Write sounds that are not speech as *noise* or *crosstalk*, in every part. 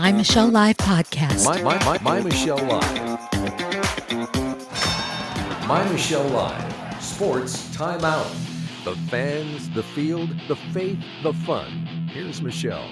My Michelle Live podcast. My, my, my, my Michelle Live. My Michelle Live. Sports timeout. The fans, the field, the faith, the fun. Here's Michelle.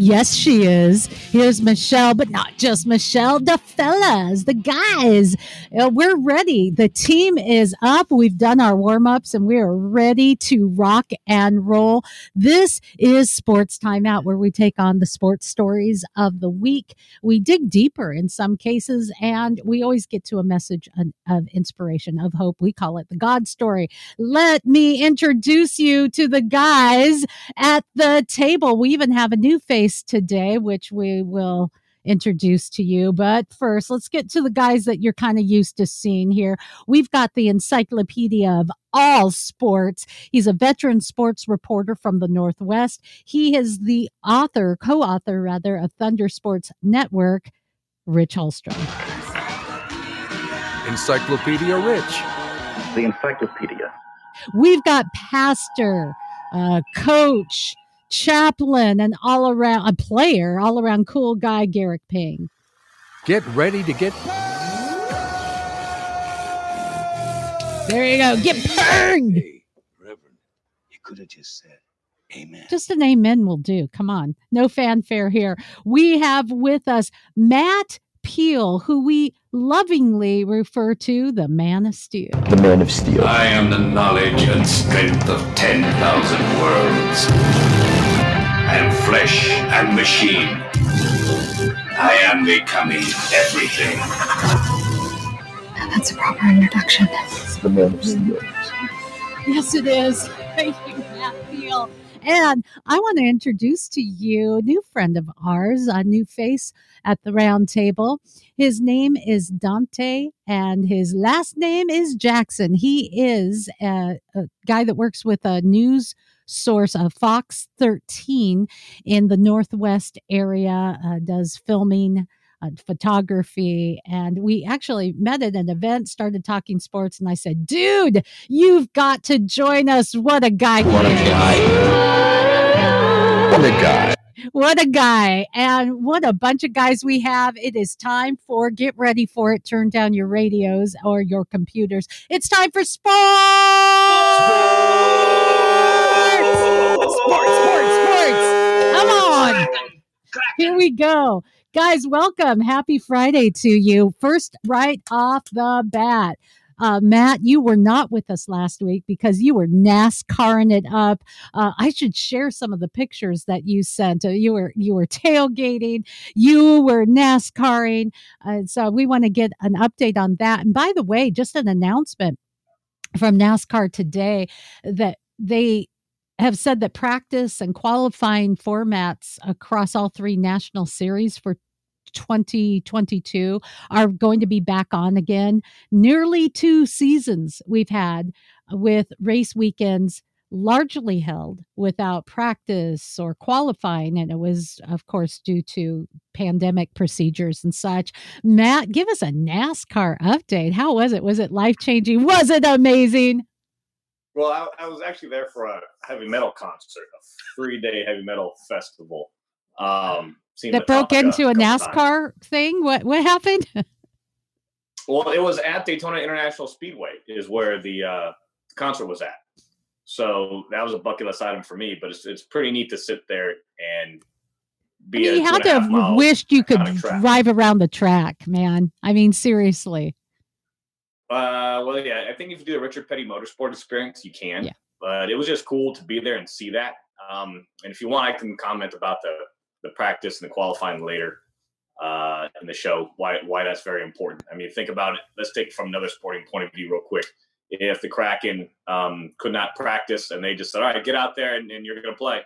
Yes, she is. Here's Michelle, but not just Michelle, the fellas, the guys. Uh, we're ready. The team is up. We've done our warm ups and we are ready to rock and roll. This is Sports Timeout, where we take on the sports stories of the week. We dig deeper in some cases, and we always get to a message of, of inspiration, of hope. We call it the God story. Let me introduce you to the guys at the table. We even have a new face today, which we will introduce to you. But first, let's get to the guys that you're kind of used to seeing here. We've got the encyclopedia of all sports. He's a veteran sports reporter from the Northwest. He is the author, co author rather, of Thunder Sports Network, Rich Halstrom. Encyclopedia Rich. The encyclopedia. We've got pastor, uh, coach, chaplain, and all around a player, all around cool guy, Garrick Pang. Get ready to get. There you go. Get burned. Hey, Reverend, you could have just said amen. Just an amen will do. Come on. No fanfare here. We have with us Matt Peale, who we lovingly refer to the Man of Steel. the Man of Steel. I am the knowledge and strength of 10,000 worlds. I am flesh and machine. I am becoming everything. That's a proper introduction. the Man of Steel. Yes, it is. Thank you, Matt Peale. And I want to introduce to you a new friend of ours, a new face at the round table. His name is Dante, and his last name is Jackson. He is a, a guy that works with a news source of Fox 13 in the Northwest area, uh, does filming. Uh, photography and we actually met at an event started talking sports and i said dude you've got to join us what a guy What a guy. What a guy. What a guy. And what a bunch of guys we have. It is time for get ready for it. Turn down your radios or your computers. It's time for sports. Sports, sports, sports. Sports. Come on. Here we go. Guys, welcome. Happy Friday to you. First, right off the bat. Uh, Matt, you were not with us last week because you were NASCARing it up. Uh, I should share some of the pictures that you sent. Uh, you were you were tailgating, you were NASCARing, uh, so we want to get an update on that. And by the way, just an announcement from NASCAR today that they have said that practice and qualifying formats across all three national series for 2022 are going to be back on again. Nearly two seasons we've had with race weekends largely held without practice or qualifying. And it was, of course, due to pandemic procedures and such. Matt, give us a NASCAR update. How was it? Was it life changing? Was it amazing? Well, I, I was actually there for a heavy metal concert, a three day heavy metal festival. Um, That broke into a couple times. NASCAR thing? What what happened? *laughs* Well, it was at Daytona International Speedway, is where the uh, concert was at. So that was a bucket list item for me. But it's it's pretty neat to sit there and I be. mean, a you had to have wished you could drive around the track, man. I mean, seriously. Uh, well, yeah, I think if you do the Richard Petty Motorsport experience, you can. Yeah. But it was just cool to be there and see that. Um, and if you want, I can comment about the the practice and the qualifying later uh, in the show. Why why that's very important. I mean, think about it. Let's take it from another sporting point of view, real quick. If the Kraken um, could not practice and they just said, "All right, get out there and, and you're going to play,"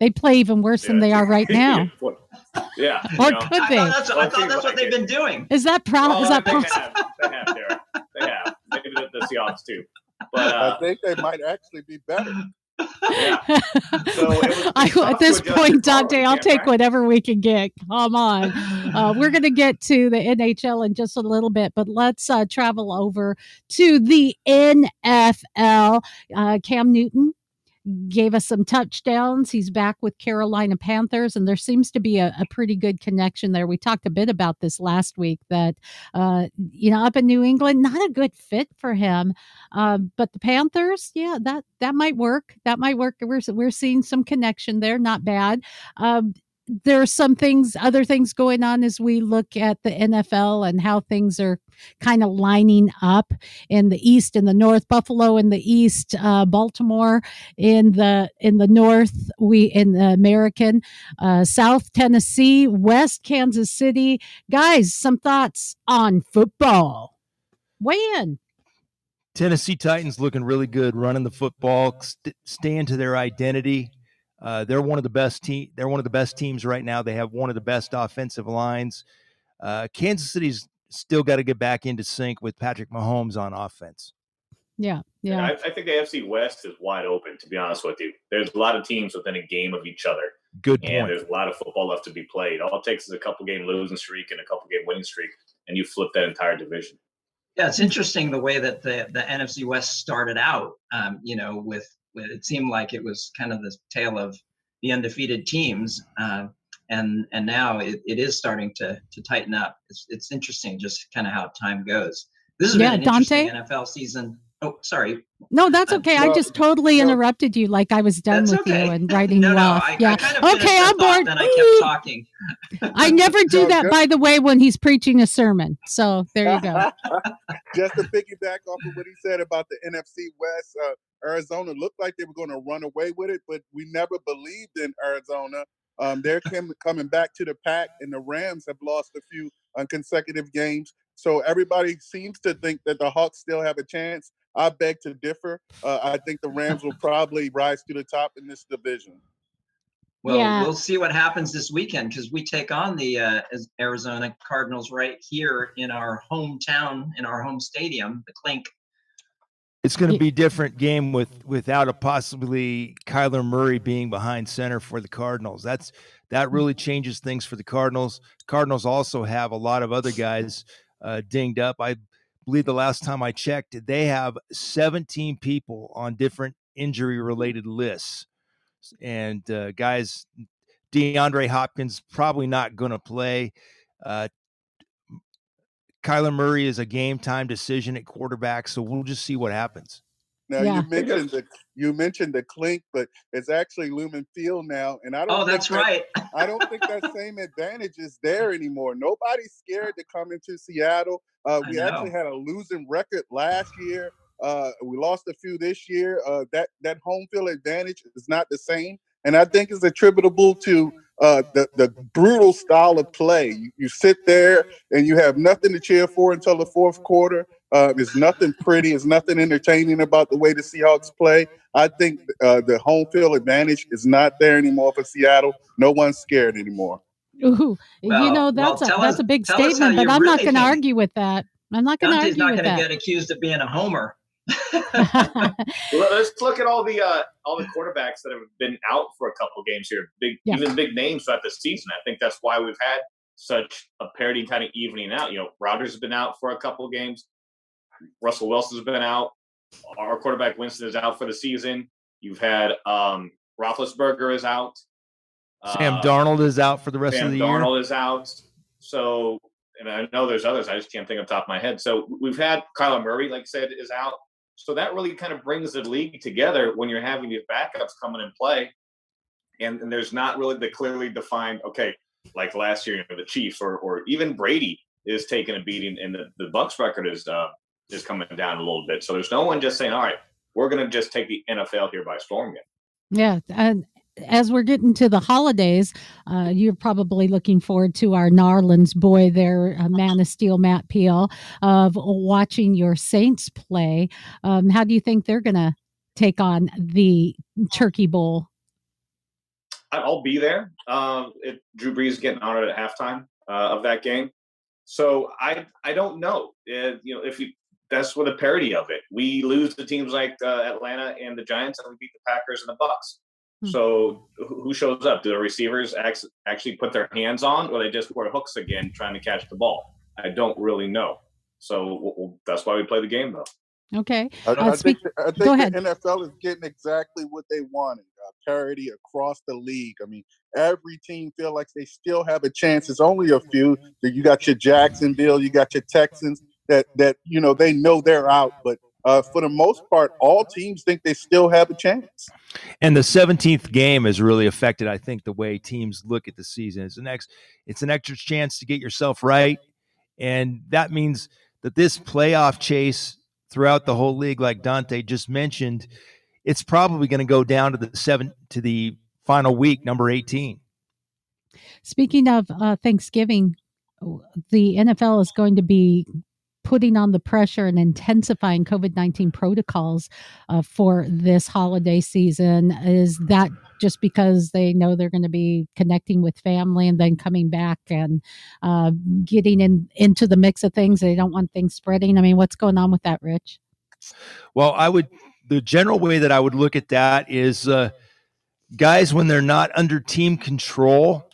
They play even worse than they are right now. *laughs* yeah. you Or know. could I they? thought that's, I thought that's what like they've it. been doing. Is that proud? Well, is that they pro- have, they have, Derek. They have. Maybe the, the Seahawks too. But I uh, think they might actually be better. yeah. *laughs* So it was- I, at this to adjust your point, Dante, when I'll take practice. whatever we can get. Come on. Uh, we're going to get to the NHL in just a little bit, but let's uh, travel over to the NFL. Uh, Cam Newton gave us some touchdowns. He's back with Carolina Panthers, and there seems to be a, a pretty good connection there. We talked a bit about this last week that, uh, you know, up in New England, not a good fit for him. Um, but the Panthers, yeah, that that might work. That might work. We're we're seeing some connection there. Not bad. Um, there are some things, other things going on as we look at the NFL and how things are kind of lining up in the East and the North. Buffalo in the East, uh, Baltimore in the in the North. We in the American, uh, South Tennessee, West Kansas City. Guys, some thoughts on football. Weigh in. Tennessee Titans looking really good, running the football, st- staying to their identity. Uh, they're one of the best team. They're one of the best teams right now. They have one of the best offensive lines. Uh, Kansas City's still got to get back into sync with Patrick Mahomes on offense. Yeah, yeah. I, I, think the AFC West is wide open. To be honest with you, there's a lot of teams within a game of each other. Good and point. there's a lot of football left to be played. All it takes is a couple game losing streak and a couple game winning streak, and you flip that entire division. Yeah, it's interesting the way that the the NFC West started out. Um, you know, with it seemed like it was kind of the tale of the undefeated teams, uh, and and now it, it is starting to to tighten up. It's it's interesting just kind of how time goes. This has Yeah, been an Dante? NFL season. Oh, sorry. No, that's Uh, okay. I just totally no. interrupted you like I was done with okay. you and *laughs* writing no, you no, off. I, yeah. I kind of okay, I'm bored. Then I kept talking. *laughs* I never do No, that, just- by the way, when he's preaching a sermon. So there you go. *laughs* Just to piggyback off of what he said about the NFC West, uh, Arizona looked like they were going to run away with it, but we never believed in Arizona. Um, they're com- coming back to the pack, and the Rams have lost a few uh, consecutive games. So everybody seems to think that the Hawks still have a chance. I beg to differ. Uh, I think the Rams will probably rise to the top in this division. Well, Yeah. we'll see what happens this weekend because we take on the uh, Arizona Cardinals right here in our hometown, in our home stadium, the Clink. It's going to be a different game with without a possibly Kyler Murray being behind center for the Cardinals. That's that really changes things for the Cardinals. Cardinals also have a lot of other guys uh, dinged up. I believe the last time I checked, they have 17 people on different injury related lists, and uh, guys, DeAndre Hopkins probably not going to play. Uh, Kyler Murray is a game time decision at quarterback, so we'll just see what happens. Now Yeah. you mentioned the you mentioned the clink, but it's actually Lumen Field now, and I don't. Oh, think that's that- right. *laughs* I don't think that same advantage is there anymore. Nobody's scared to come into Seattle. Uh, we actually had a losing record last year. Uh, we lost a few this year. Uh, that that home field advantage is not the same, and I think it's attributable to uh, the the brutal style of play. You, you sit there and you have nothing to cheer for until the fourth quarter. Uh, there's nothing pretty. There's nothing entertaining about the way the Seahawks play. I think uh, the home field advantage is not there anymore for Seattle. No one's scared anymore. Ooh, you Well- know well, that's a that's us- a big tell us how statement, but I'm not going to argue with that. I'm not going to Dante's argue not with going to that. get accused of being a homer. *laughs* Well, let's look at all the uh, all the quarterbacks that have been out for a couple games here. Big, Yeah. even big names throughout the season. I think that's why we've had such a parity kind of evening out. You know, Rodgers has been out for a couple games. Russell Wilson's been out. Our quarterback Winston is out for the season. You've had um, Roethlisberger is out. Sam Uh, Darnold is out for the rest Sam of the year. Darnold is out. So, and I know there's others. I just can't think off the top of my head. So we've had Kyler Murray, like I said, is out. So that really kind of brings the league together when you're having these backups coming in play, and, and there's not really the clearly defined. Okay, like last year, you know, the Chiefs or or even Brady is taking a beating, and the the Bucks record is uh, is coming down a little bit. So there's no one just saying, all right, we're going to just take the NFL here by storm yet. Yeah, and as we're getting to the holidays, uh, you're probably looking forward to our Narlands boy there, uh, Man of Steel, Matt Peale, of watching your Saints play. Um, how do you think they're going to take on the Turkey Bowl? I'll be there. Um, it, Drew Brees getting honored at halftime uh, of that game, so I I don't know. Uh, you know, if you that's what a parody of it. We lose to teams like uh, Atlanta and the Giants, and we beat the Packers and the Bucks. Hmm. So who who shows up? Do the receivers actually put their hands on, or they just wear hooks again trying to catch the ball? I don't really know. So w- w- that's why we play the game, though. Okay. I, Uh, I speak- think, I think go the ahead. NFL is getting exactly what they wanted. Uh, parity across the league. I mean, every team feel like they still have a chance. It's only a few. You got your Jacksonville, you got your Texans that that you know they know they're out, but uh, for the most part, all teams think they still have a chance. And the 17th game has really affected, I think, the way teams look at the season. It's an ex, it's an extra chance to get yourself right, and that means that this playoff chase throughout the whole league, like Dante just mentioned, it's probably going to go down to the seven to the final week, number 18. Speaking of uh, Thanksgiving, the NFL is going to be putting on the pressure and intensifying COVID 19 protocols uh, for this holiday season. Is that just because they know they're going to be connecting with family and then coming back and uh, getting in into the mix of things? They don't want things spreading. I mean, what's going on with that, Rich? Well, I would the general way that I would look at that is uh, guys when they're not under team control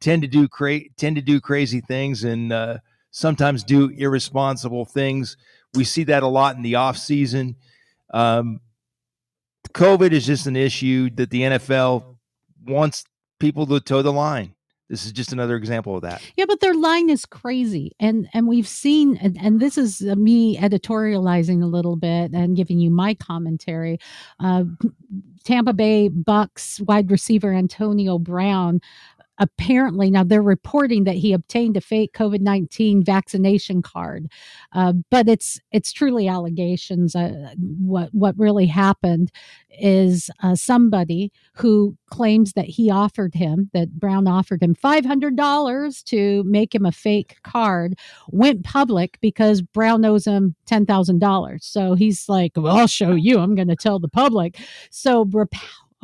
tend to do cra- tend to do crazy things and uh, sometimes do irresponsible things. We see that a lot in the off season. Um, COVID is just an issue that the NFL wants people to toe the line. This is just another example of that. Yeah, but their line is crazy, and and we've seen, and, and this is me editorializing a little bit and giving you my commentary. Uh, Tampa Bay Bucks wide receiver Antonio Brown apparently now they're reporting that he obtained a fake covid-19 vaccination card uh, but it's it's truly allegations uh, what what really happened is uh, somebody who claims that he offered him that brown offered him $500 to make him a fake card went public because brown owes him $10000 so he's like well i'll show you. I'm going to tell the public. So rep-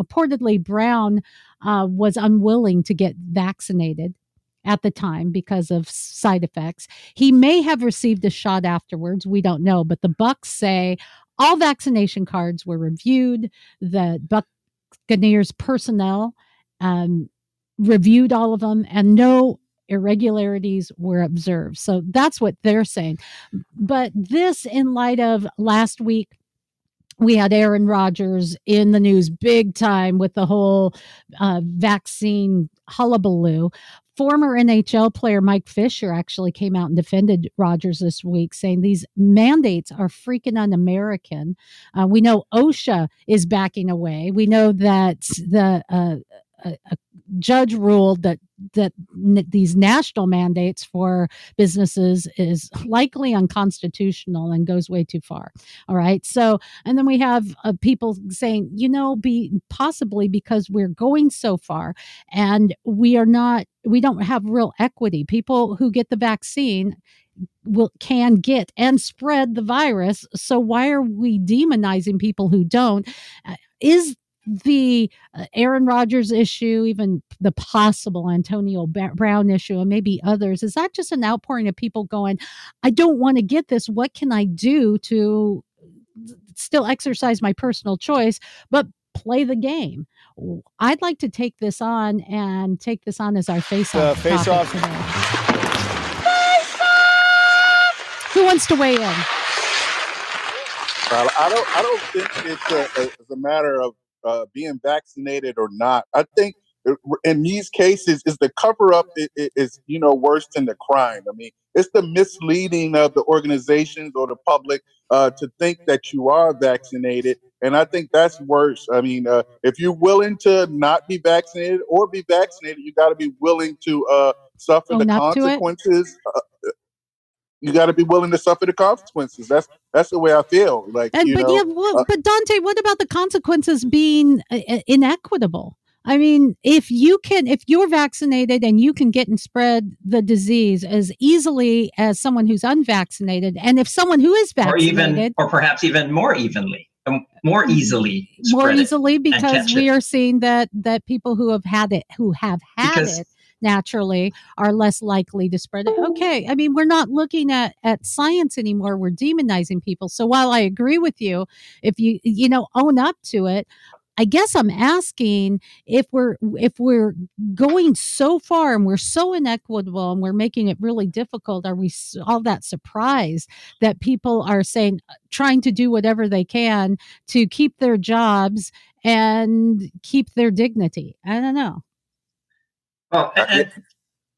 reportedly brown uh, was unwilling to get vaccinated at the time because of side effects. He may have received a shot afterwards. We don't know, but the Bucks say all vaccination cards were reviewed. The Buccaneers personnel um, reviewed all of them, and no irregularities were observed. So that's what they're saying. But this, in light of last week we had Aaron Rodgers in the news big time with the whole uh, vaccine hullabaloo. Former NHL player Mike Fisher actually came out and defended Rodgers this week, saying these mandates are freaking un American. Uh, we know OSHA is backing away. We know that the uh, a, a judge ruled that that n- these national mandates for businesses is likely unconstitutional and goes way too far. All right. So, and then we have uh, people saying, you know, be possibly because we're going so far and we are not, we don't have real equity. People who get the vaccine will can get and spread the virus. So why are we demonizing people who don't? Uh, is the uh, Aaron Rodgers issue, even the possible Antonio Brown issue, and maybe others, is that just an outpouring of people going, I don't want to get this. What can I do to still exercise my personal choice, but play the game? I'd like to take this on and take this on as our face off. Uh, face off. Who wants to weigh in? I don't. I don't think it's a, it's a matter of uh, being vaccinated or not. I think in these cases, is the cover up is, is you know worse than the crime. I mean, it's the misleading of the organizations or the public uh, to think that you are vaccinated, and I think that's worse. I mean, uh, if you're willing to not be vaccinated or be vaccinated, you got to be willing to uh, suffer Own the up to it? consequences. You got to be willing to suffer the consequences. That's that's the way I feel. Like And you but know, yeah, well, uh, but Dante, what about the consequences being uh, uh, inequitable? I mean, if you can, if you're vaccinated and you can get and spread the disease as easily as someone who's unvaccinated, and if someone who is or vaccinated even or perhaps even more evenly um, more easily more easily, because we it. are seeing that that people who have had it, who have had Because- it naturally, are less likely to spread it. Okay, I mean, we're not looking at at science anymore. We're demonizing people. So while I agree with you, if you you know own up to it. I guess I'm asking if we're if we're going so far and we're so inequitable and we're making it really difficult, are we all that surprised that people are saying uh, trying to do whatever they can to keep their jobs and keep their dignity? I don't know. Well, and, and,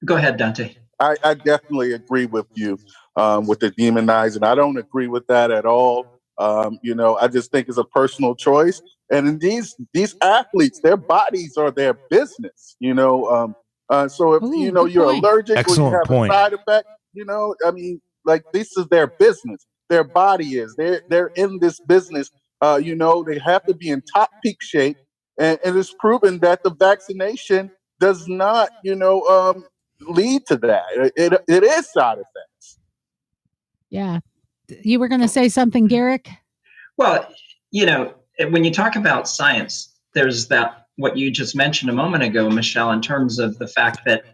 go ahead, Dante. I, I definitely agree with you um, with the demonizing. I don't agree with that at all. Um, you know, I just think it's a personal choice. And in these these athletes, their bodies are their business. You know, um, uh, so if Ooh, you know you're point. allergic Excellent or you have point. a side effect, you know, I mean, like this is their business. Their body is. They're they're in this business. Uh, you know, they have to be in top peak shape, and, and it's proven that the vaccination does not, you know, um, lead to that. It, it, it is side effects. Yeah. You were going to say something, Garrick? Well, you know, when you talk about science, there's that what you just mentioned a moment ago, Michelle, in terms of the fact that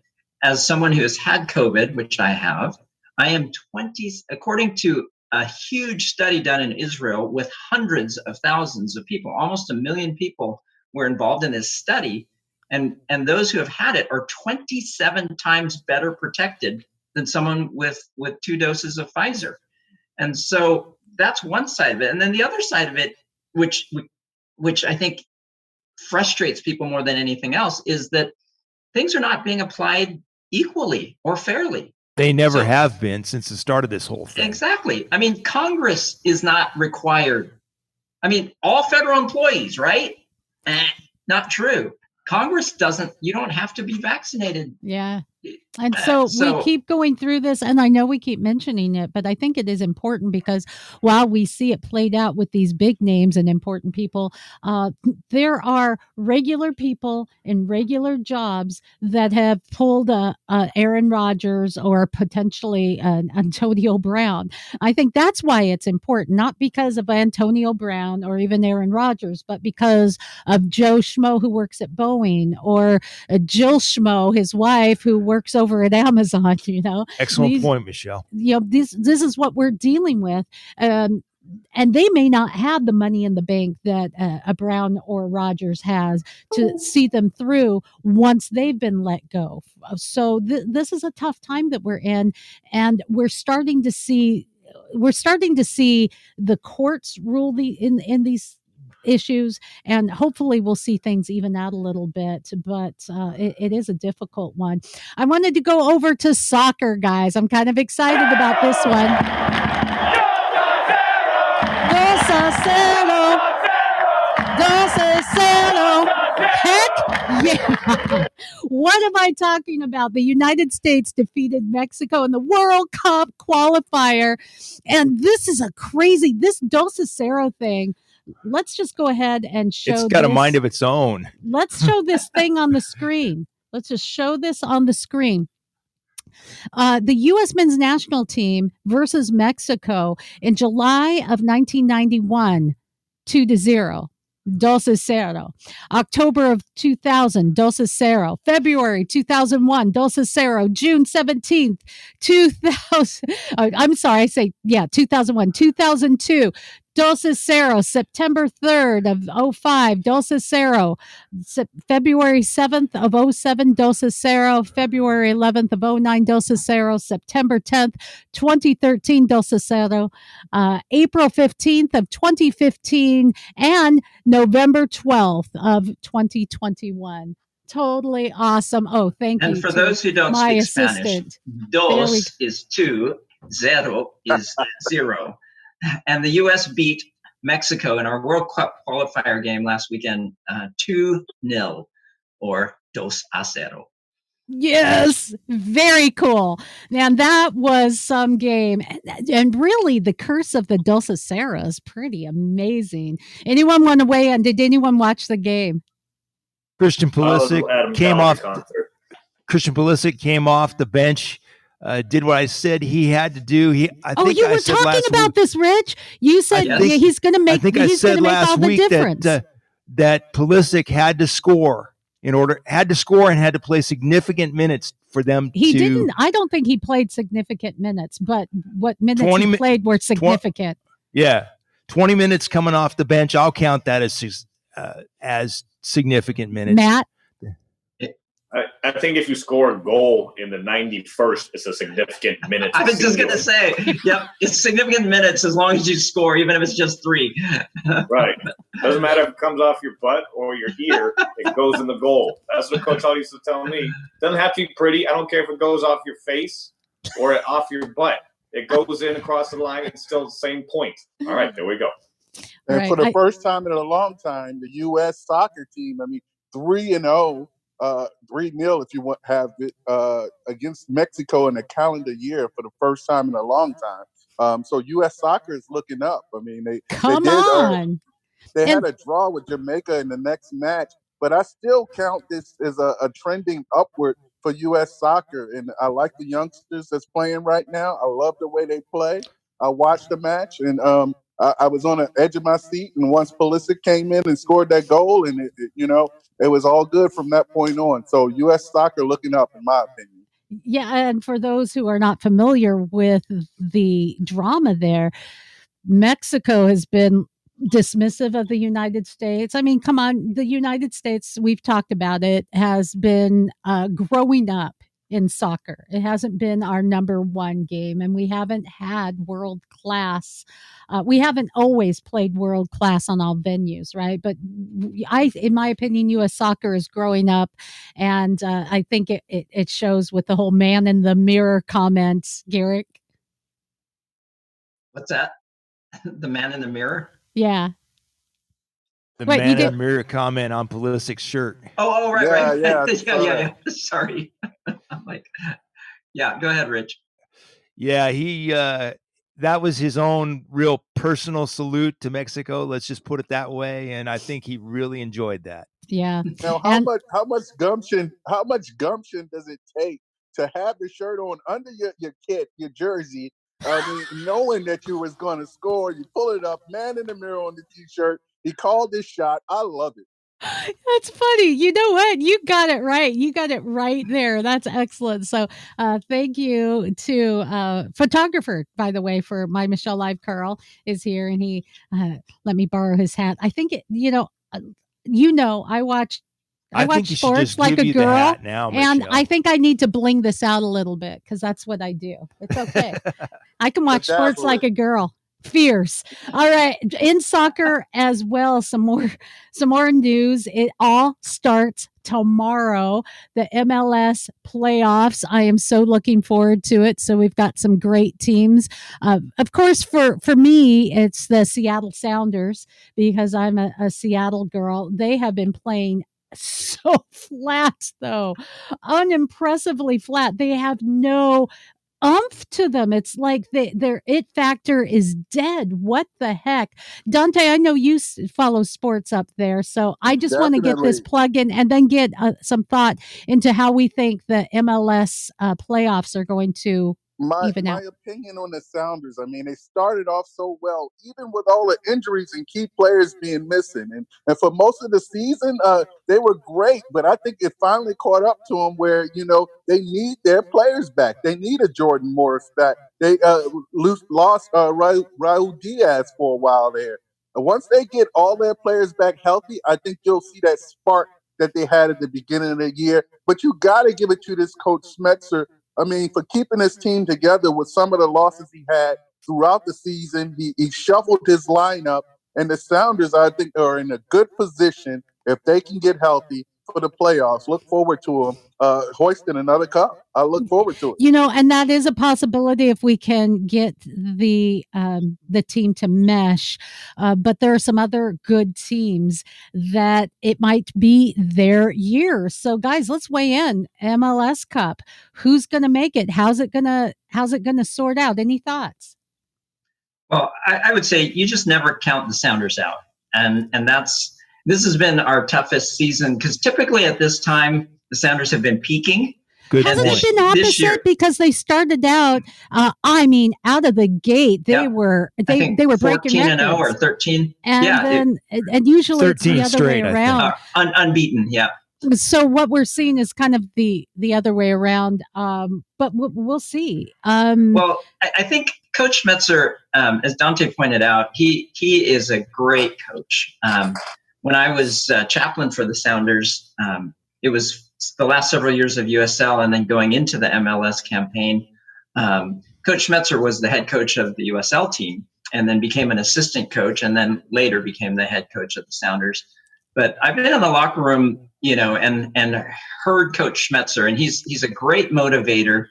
as someone who has had COVID, which I have, I am 20, according to a huge study done in Israel with hundreds of thousands of people, almost a million people were involved in this study. And, and those who have had it are 27 times better protected than someone with, with two doses of Pfizer. And so that's one side of it. And then the other side of it, which which I think frustrates people more than anything else, is that things are not being applied equally or fairly. They never So- have been since the start of this whole thing. Exactly. I mean, Congress is not required. I mean, all federal employees, right? Eh, not true. Congress doesn't, you don't have to be vaccinated. Yeah. And Uh, so, so- we keep going through this, and I know we keep mentioning it, but I think it is important because while we see it played out with these big names and important people, uh, there are regular people in regular jobs that have pulled a, a Aaron Rodgers or potentially an Antonio Brown. I think that's why it's important, not because of Antonio Brown or even Aaron Rodgers, but because of Joe Schmo who works at Boeing or uh, Jill Schmo, his wife, who works over at Amazon. You know, Excellent these- point, Michelle. you know this this is what we're dealing with. Um, and they may not have the money in the bank that uh, a Brown or Rodgers has to see them through once they've been let go. So th- this is a tough time that we're in, and we're starting to see we're starting to see the courts rule the in in these issues and hopefully we'll see things even out a little bit but uh, it, it is a difficult one i wanted to go over to soccer guys i'm kind of excited about this one. Heck yeah. What am I talking about? The United States defeated Mexico in the World Cup qualifier. And this is a crazy, this Dos a thing. Let's just go ahead and show It's got a mind of its own. Let's show this thing on the screen. Let's just show this on the screen. Uh, the U.S. men's national team versus Mexico in July of 1991, two to zero. dos a cero. October of 2000, dos a cero. February 2001, dos a cero. June 17th, 2000. *laughs* uh, I'm sorry, I say, yeah, 2001. 2002, a. September 3rd of 05, dos a February 7th of 07, Dos a February 11th of 09, Dos a September 10th, 2013, Dos a Uh, April 15th of 2015 and November 12th of 2021. Totally awesome. Oh, thank you. And for those who don't my speak Spanish, assistant. dos is two, zero is zero. And the U.S. beat Mexico in our World Cup qualifier game last weekend, uh, 2 0 or dos a cero. Yes, very cool. Man, that was some game. And- And really, the curse of the Dulce Serra is pretty amazing. Anyone want to weigh in? Did anyone watch the game? Christian I Pulisic at Adam came Gallagher off. concert. Christian Pulisic came off the bench, uh, did what I said he had to do. He, I oh, think you I were said talking about week, this, Rich. You said I yeah, he's going to make. I think I He's going said to make all last the week difference. that uh, that Pulisic had to score in order had to score and had to play significant minutes for them he to didn't. I don't think he played significant minutes, but what minutes 20 he mi- played were significant. Yeah, twenty minutes coming off the bench. I'll count that as uh, as significant minutes. Matt, I, I think if you score a goal in the 91st, it's a significant *laughs* minute. I was just going to say, yep, it's significant minutes as long as you score, even if it's just three. *laughs* right. Doesn't matter if it comes off your butt or your ear, it goes in the goal. That's what Coach Hall used to tell me. Doesn't have to be pretty. I don't care if it goes off your face or off your butt. It goes in across the line. It's still the same point. All right, there we go. And Right, for the I- first time in a long time, the U.S. soccer team, I mean, three and zero, uh, three nil if you want have it uh, against Mexico in a calendar year for the first time in a long time. Um, so U.S. soccer is looking up. I mean, they come did, uh, on. they And- had a draw with Jamaica in the next match, but I still count this as a, a trending upward for U.S. soccer, and I like the youngsters that's playing right now. I love the way they play. I watched the match, and um, I, I was on the edge of my seat. And once Pulisic came in and scored that goal, and it, it- you know, it was all good from that point on. So U.S. soccer looking up, in my opinion. Yeah, and for those who are not familiar with the drama there, Mexico has been dismissive of the United States. I mean, come on, the United States, we've talked about it, has been uh, growing up in soccer. It hasn't been our number one game, and we haven't had world class. Uh, we haven't always played world class on all venues, right? But I, in my opinion, U.S. soccer is growing up and uh, I think it, it it shows with the whole man in the mirror comments, Garrick. What's that? *laughs* the man in the mirror? Yeah, The Wait, you man in the mirror comment on Pulisic's shirt. Oh, oh, right, Yeah, right. yeah, yeah, *laughs* yeah, yeah. *laughs* Sorry. *laughs* I'm like, yeah, go ahead, Rich. Yeah, he uh that was his own real personal salute to Mexico. Let's just put it that way. And I think he really enjoyed that. yeah. Now, how And- much how much gumption how much gumption does it take to have the shirt on under your, your kit, your jersey? I mean, knowing that you was going to score, you pull it up, man in the mirror on the t-shirt. He called this shot. I love it. That's funny. You know what? You got it right. You got it right there. That's excellent. So, uh, thank you to uh, photographer, by the way, for my Michelle Live. Carl is here, and he uh, let me borrow his hat. I think it. You know, uh, you know, I watch. I, I, watch think sports like a girl. now, and I think I need to bling this out a little bit because that's what I do. It's okay. *laughs* I can watch sports like a girl. Fierce. All right. In soccer as well, some more *laughs* some more news. It all starts tomorrow. The MLS playoffs. I am so looking forward to it. So we've got some great teams. Uh, of course, for for me, it's the Seattle Sounders because I'm a, a Seattle girl. They have been playing *laughs* so flat though unimpressively flat they have no umph to them. It's like they, their it factor is dead. What the heck? Dante i know you follow sports up there so i just want to get this plug in and then get uh, some thought into how we think the mls uh, playoffs are going to My Even my opinion on the Sounders. I mean, they started off so well, even with all the injuries and key players being missing, and and for most of the season, uh, they were great. But I think it finally caught up to them where you know they need their players back. They need a Jordan Morris back. They uh, lo- lost uh, Ra- Raul Diaz for a while there. And once they get all their players back healthy, I think you'll see that spark that they had at the beginning of the year. But you got to give it to this coach Schmetzer I mean, for keeping his mm-hmm. team together with some of the losses he had throughout the season, he, he shuffled his lineup, and the Sounders, I think, are in a good position if they can get healthy for the playoffs. Look forward to them uh, hoisting another cup. I look forward to it. you know and that is a possibility if we can get the um, the team to mesh. Uh, but there are some other good teams that it might be their year. So guys let's weigh in. Mls cup. Who's going to make it? How's it going to how's it going to sort out? Any thoughts? Well, I, I would say you just never count the Sounders out, and and that's this has been our toughest season because typically at this time the Sounders have been peaking. Good hasn't this- it been this opposite year- because they started out uh, i mean out of the gate they Yeah. were they they were breaking fourteen and zero or thirteen, and yeah, it- and usually it's the other straight, way around uh, un, unbeaten. Yeah, so what we're seeing is kind of the the other way around um but we'll, we'll see um Well, I, I think Coach Schmetzer, um, as Dante pointed out, he he is a great coach. When I was uh, chaplain for the Sounders, um, it was the last several years of USL and then going into the MLS campaign. Um, coach Schmetzer was the head coach of the USL team and then became an assistant coach and then later became the head coach of the Sounders. But I've been in the locker room, you know, and and heard Coach Schmetzer, and he's he's a great motivator.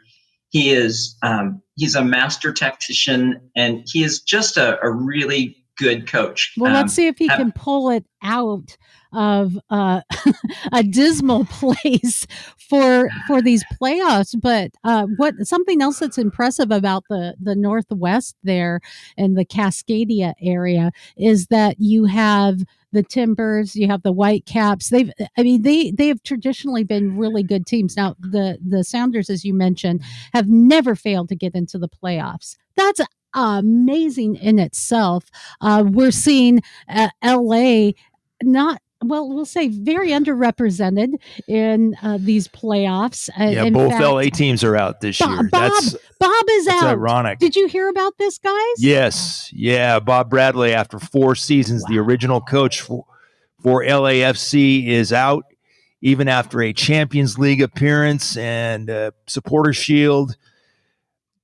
He is um, he's a master tactician, and he is just a, a really good coach. Well, Um, let's see if he have- can pull it out of uh, *laughs* a dismal *laughs* place for for these playoffs. But uh, what something else that's impressive about the the Northwest there and the Cascadia area is that you have the Timbers, you have the Whitecaps. They've, I mean, they they have traditionally been really good teams. Now, the the Sounders, as you mentioned, have never failed to get into the playoffs. That's amazing in itself. Uh, we're seeing uh, LA not. Well, we'll say very underrepresented in uh, these playoffs. Uh, Yeah, both fact, LA teams are out this Bob- year. Bob That's Bob is that's out. ironic. Did you hear about this, guys? Yes, yeah. Bob Bradley, after four seasons, the original coach for, for LAFC, is out. Even after a Champions League appearance and uh, Supporter Shield,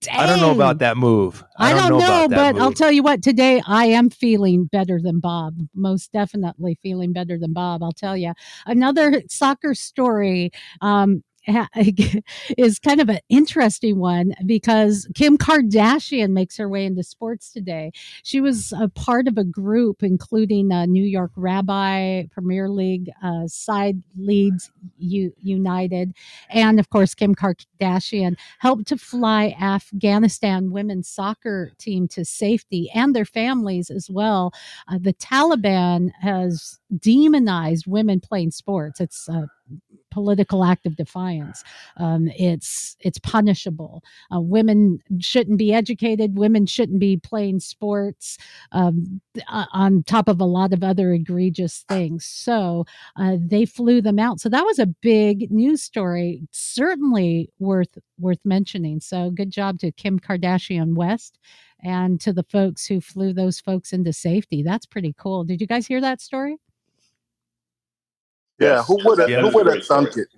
I don't know about that move. I, don't, know, about that but I'll tell you what, today I am feeling better than Bob. Most definitely feeling better than Bob. I'll tell you. Another soccer story um, *laughs* is kind of an interesting one because Kim Kardashian makes her way into sports today. She was a part of a group including uh, New York Rabbi, Premier League, uh, Side Leeds U- United, and of course, Kim Kardashian helped to fly Afghanistan women's soccer team to safety and their families as well. Uh, the Taliban has demonized women playing sports. It's a political act of defiance. Um, it's it's punishable. Uh, women shouldn't be educated. Women shouldn't be playing sports. Um, uh, on top of a lot of other egregious things. So uh, they flew them out. So that was a big news story. Certainly worth worth mentioning. So good job to Kim Kardashian West and to the folks who flew those folks into safety. That's pretty cool. Did you guys hear that story? Yeah, who would have Yeah, who would have great story. thunk it?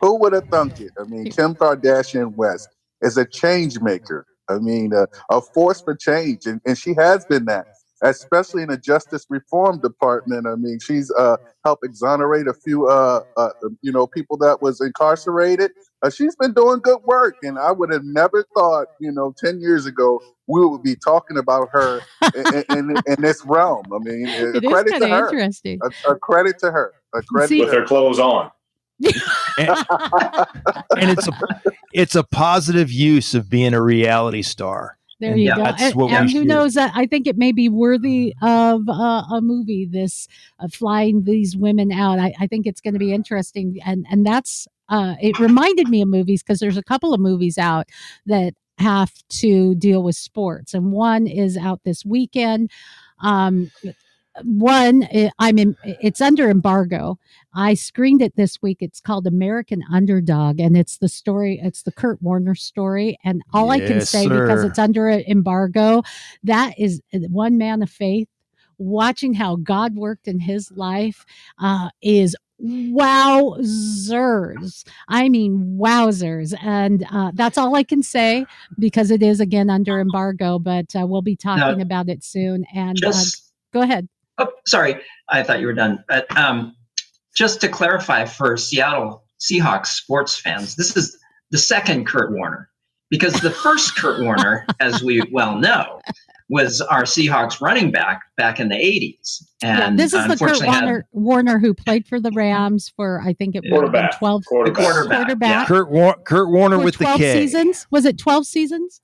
Who would have thunk it? I mean, Kim Kardashian West is a change maker. I mean, uh, a force for change, and, and she has been that, especially in the Justice Reform Department. I mean, she's uh, helped exonerate a few, uh, uh, you know, people that was incarcerated. Uh, she's been doing good work, and I would have never thought, you know, ten years ago we would be talking about her in, in, in this realm. I mean, a It is credit to her. interesting. A, a credit to her. A credit See- with their her. clothes on. *laughs* and it's a it's a positive use of being a reality star. There And you go. And, and who should- knows that I think it may be worthy of uh, a movie. This uh, flying these women out. I, I think it's going to be interesting, and and that's uh, it reminded me of movies because there's a couple of movies out that have to deal with sports, and one is out this weekend. Um, one eh, i'm in it's under embargo. I screened it this week. It's called american underdog and it's the story it's the kurt warner story. And all i can Yes, say because it's under embargo that is uh, one man of faith watching how god worked in his life uh, is wowzers. I mean wowzers. And uh, that's all i can say because it is again under embargo but uh, we'll be talking about it soon. And uh, Just go ahead Oh, sorry. I thought you were done. But um, just to clarify for Seattle Seahawks sports fans, this is the second Kurt Warner because the first Kurt Warner, *laughs* as we well know, was our Seahawks running back back in the 80s. yeah, And this is the Kurt unfortunately had Warner, Warner who played for the Rams for I think it was have been Quarterback. twelve the Quarterback. quarterback. Quarterback. Kurt War- Kurt Warner for with the twelve K. seasons. Was it twelve seasons?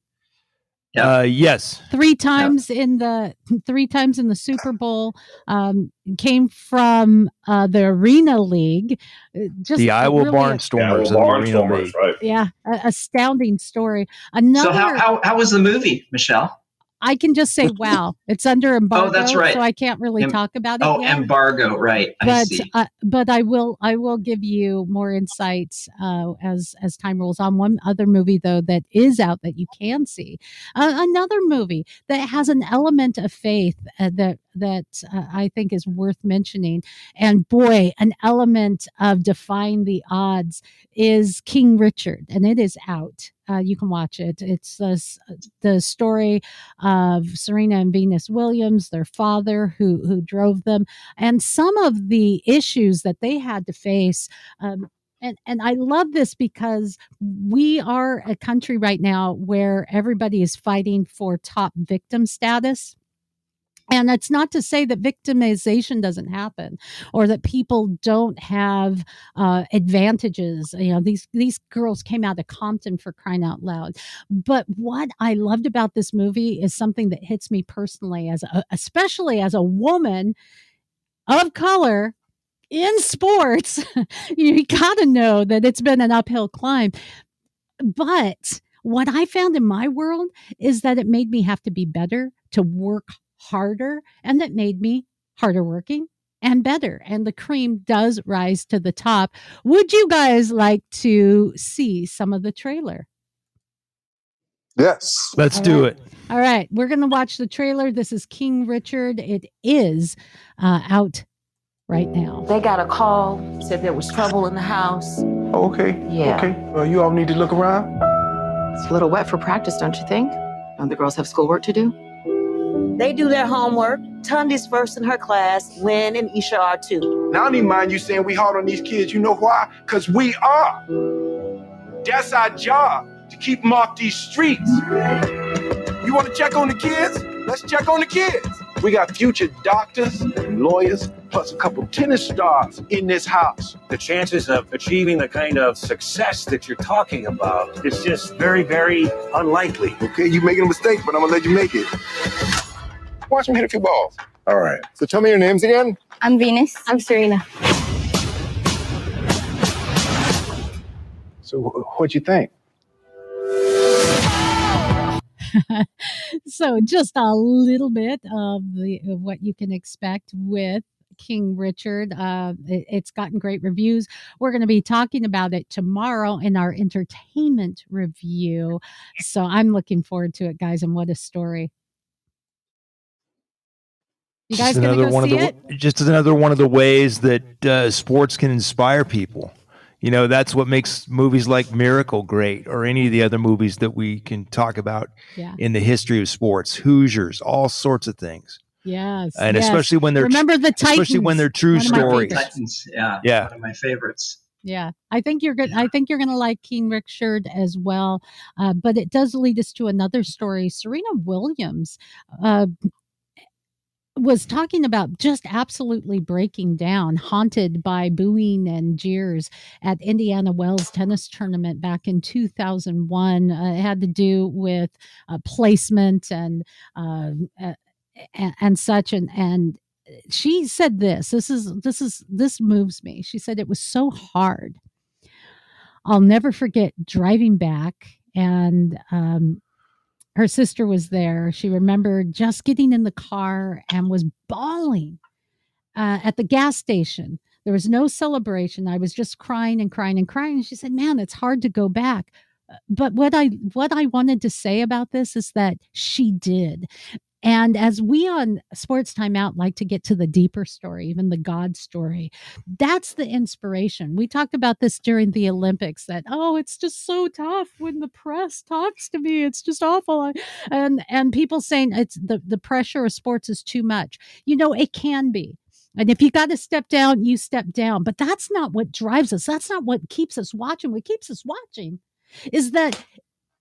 Yeah. Uh, yes, Three times in the three times in the Super Bowl. Um, came from uh, the Arena League. Uh, Just the Iowa really- Yeah, Barnstormers well, and the Arena Barnstormers, right? Yeah, a- astounding story. Another. So how, how, how was the movie, Michelle? I can just say, *laughs* wow, it's under embargo. Oh, that's right. So I can't really Em- talk about it. Oh, yet. embargo, right? I but see. uh, but I will I will give you more insights uh, as as time rolls on. One other movie though that is out that you can see, uh, another movie that has an element of faith uh, that that uh, I think is worth mentioning, and boy, an element of defying the odds is King Richard, and it is out. Uh, you can watch it. It's the the story of Serena and Venus Williams, their father, who who drove them and some of the issues that they had to face. Um, and, and I love this because we are a country right now where everybody is fighting for top victim status. And it's not to say that victimization doesn't happen or that people don't have uh, advantages. You know, these, these girls came out of Compton for crying out loud. But what I loved about this movie is something that hits me personally, as a, especially as a woman of color in sports, *laughs* you got to know that it's been an uphill climb. But what I found in my world is that it made me have to be better, to work harder, and that made me harder working and better. And the cream does rise to the top. Would you guys like to see some of the trailer? Yes. Let's All do right. it. All right, we're going to watch the trailer. This is King Richard. It is uh, out right now. They got a call, said there was trouble in the house. Oh, okay. Yeah. Okay. Well, you all need to look around. It's a little wet for practice, don't you think? Don't the girls have schoolwork to do? They do their homework. Tunde's first in her class. Lynn and Isha are too. Now, I don't even mind you saying we hard on these kids. You know why? Because we are. That's our job, to keep them off these streets. You want to check on the kids? Let's check on the kids. We got future doctors and lawyers, plus a couple tennis stars in this house. the chances of achieving the kind of success that you're talking about is just very, very unlikely. Okay, you're making a mistake, but I'm gonna let you make it. Watch them hit a few balls. All right. So tell me your names again. I'm Venus. I'm Serena. So what'd you think? *laughs* so just a little bit of the of what you can expect with King Richard. Uh, it- it's gotten great reviews. We're going to be talking about it tomorrow in our entertainment review. So I'm looking forward to it, guys. And what a story! You guys just another go one see of it? the just another one of the ways that uh, sports can inspire people. You know, that's what makes movies like Miracle great, or any of the other movies that we can talk about Yeah. in the history of sports. Hoosiers, all sorts of things, Yes, and yes. especially when they're remember the Titans. especially when they're true One stories. Titans, yeah, Yeah. one of my favorites. Yeah, I think you're good. I think you're going to like King Richard as well. Uh, but it does lead us to another story. Serena Williams uh, was talking about just absolutely breaking down, haunted by booing and jeers at Indian Wells tennis tournament back in 2001. Uh, it had to do with uh, placement and uh, uh, and, and such and and she said this this is this is this moves me she said it was so hard i'll never forget driving back and um her sister was there. She remembered just getting in the car and was bawling uh, at the gas station. There was no celebration. I was just crying and crying and crying. And she said man it's hard to go back. Uh, but what i what i wanted to say about this is that she did and as we on Sports Timeout like to get to the deeper story, even the God story, that's the inspiration. We talked about this during the Olympics that, oh, it's just so tough when the press talks to me. It's just awful. And and people saying it's the, the pressure of sports is too much. You know, it can be. And if you got to step down, you step down. But that's not what drives us. That's not what keeps us watching. What keeps us watching is that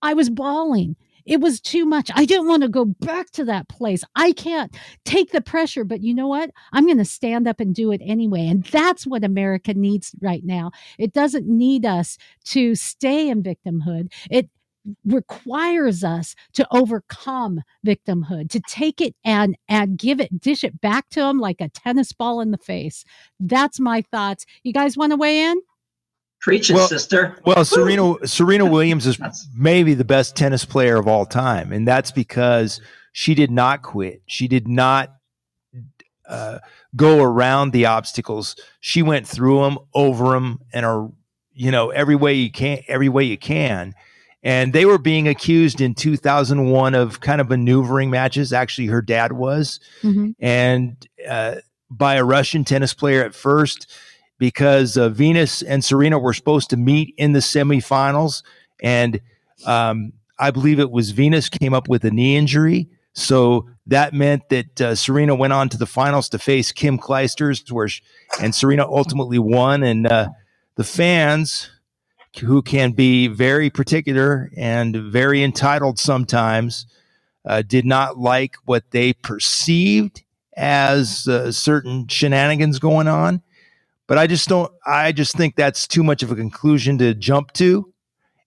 I was bawling. It was too much. I didn't want to go back to that place. I can't take the pressure, but you know what? I'm going to stand up and do it anyway. And that's what America needs right now. It doesn't need us to stay in victimhood. It requires us to overcome victimhood, to take it and and give it, dish it back to them like a tennis ball in the face. That's my thoughts. You guys want to weigh in? Preach it, Well- sister. Well, Serena Serena Williams is maybe the best tennis player of all time, and that's because she did not quit. She did not uh, go around the obstacles. She went through them, over them, and are you know every way you can, every way you can. And they were being accused in 2001 of kind of maneuvering matches. Actually, her dad was, Mm-hmm. and uh, by a Russian tennis player at first, because uh, Venus and Serena were supposed to meet in the semifinals, and um, I believe it was Venus came up with a knee injury. So that meant that uh, Serena went on to the finals to face Kim Clijsters, where she, and Serena ultimately won. And uh, the fans, who can be very particular and very entitled sometimes, uh, did not like what they perceived as uh, certain shenanigans going on. But I just don't. I just think that's too much of a conclusion to jump to,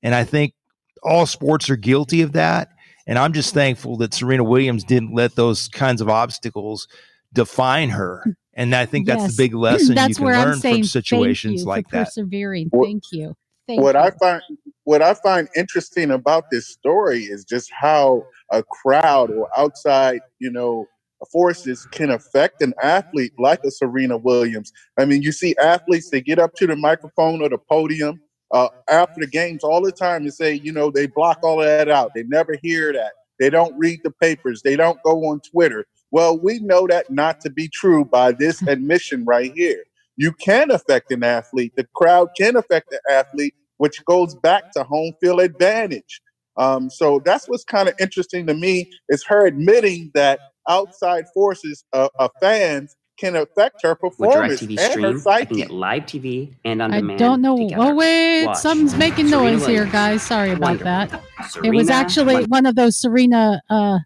and I think all sports are guilty of that. And I'm just thankful that Serena Williams didn't let those kinds of obstacles define her. And I think that's Yes. the big *clears throat* lesson That's you can where I'm learn saying from thank situations you like for that. persevering. What- Thank you. Thank what you. I find what I find interesting about this story is just how a crowd or outside, you know, forces can affect an athlete like a Serena Williams. I mean, you see athletes they get up to the microphone or the podium uh, after the games all the time and say, you know, they block all of that out. They never hear that. They don't read the papers. They don't go on Twitter. Well, we know that not to be true by this admission right here. You can affect an athlete. The crowd can affect the athlete, which goes back to home field advantage. Um, so that's what's kind of interesting to me is her admitting that outside forces uh, of fans can affect her performance DirecTV and her Stream, I psyche. can get live TV and on I demand. I don't know. together. Oh wait, Watch. something's making Serena noise here, guys. Sorry about Wonderful. that. it was actually Williams. one of those Serena uh,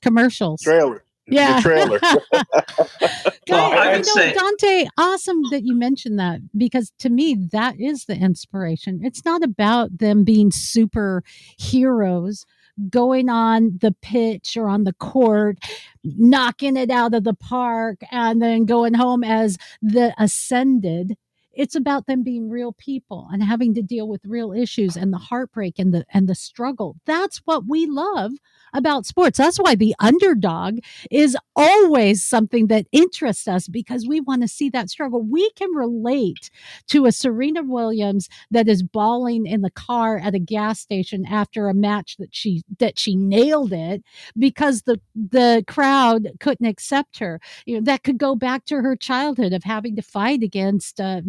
commercials. Trailer. Yeah. The trailer. *laughs* *laughs* Well, Guy- I you know, say- Dante, awesome that you mentioned that because to me, that is the inspiration. It's not about them being super heroes going on the pitch or on the court, knocking it out of the park, and then going home as the ascended. It's about them being real people and having to deal with real issues and the heartbreak and the and the struggle. That's what we love about sports. That's why the underdog is always something that interests us because we want to see that struggle. We can relate to a Serena Williams that is bawling in the car at a gas station after a match that she that she nailed it because the the crowd couldn't accept her. You know, that could go back to her childhood of having to fight against uh,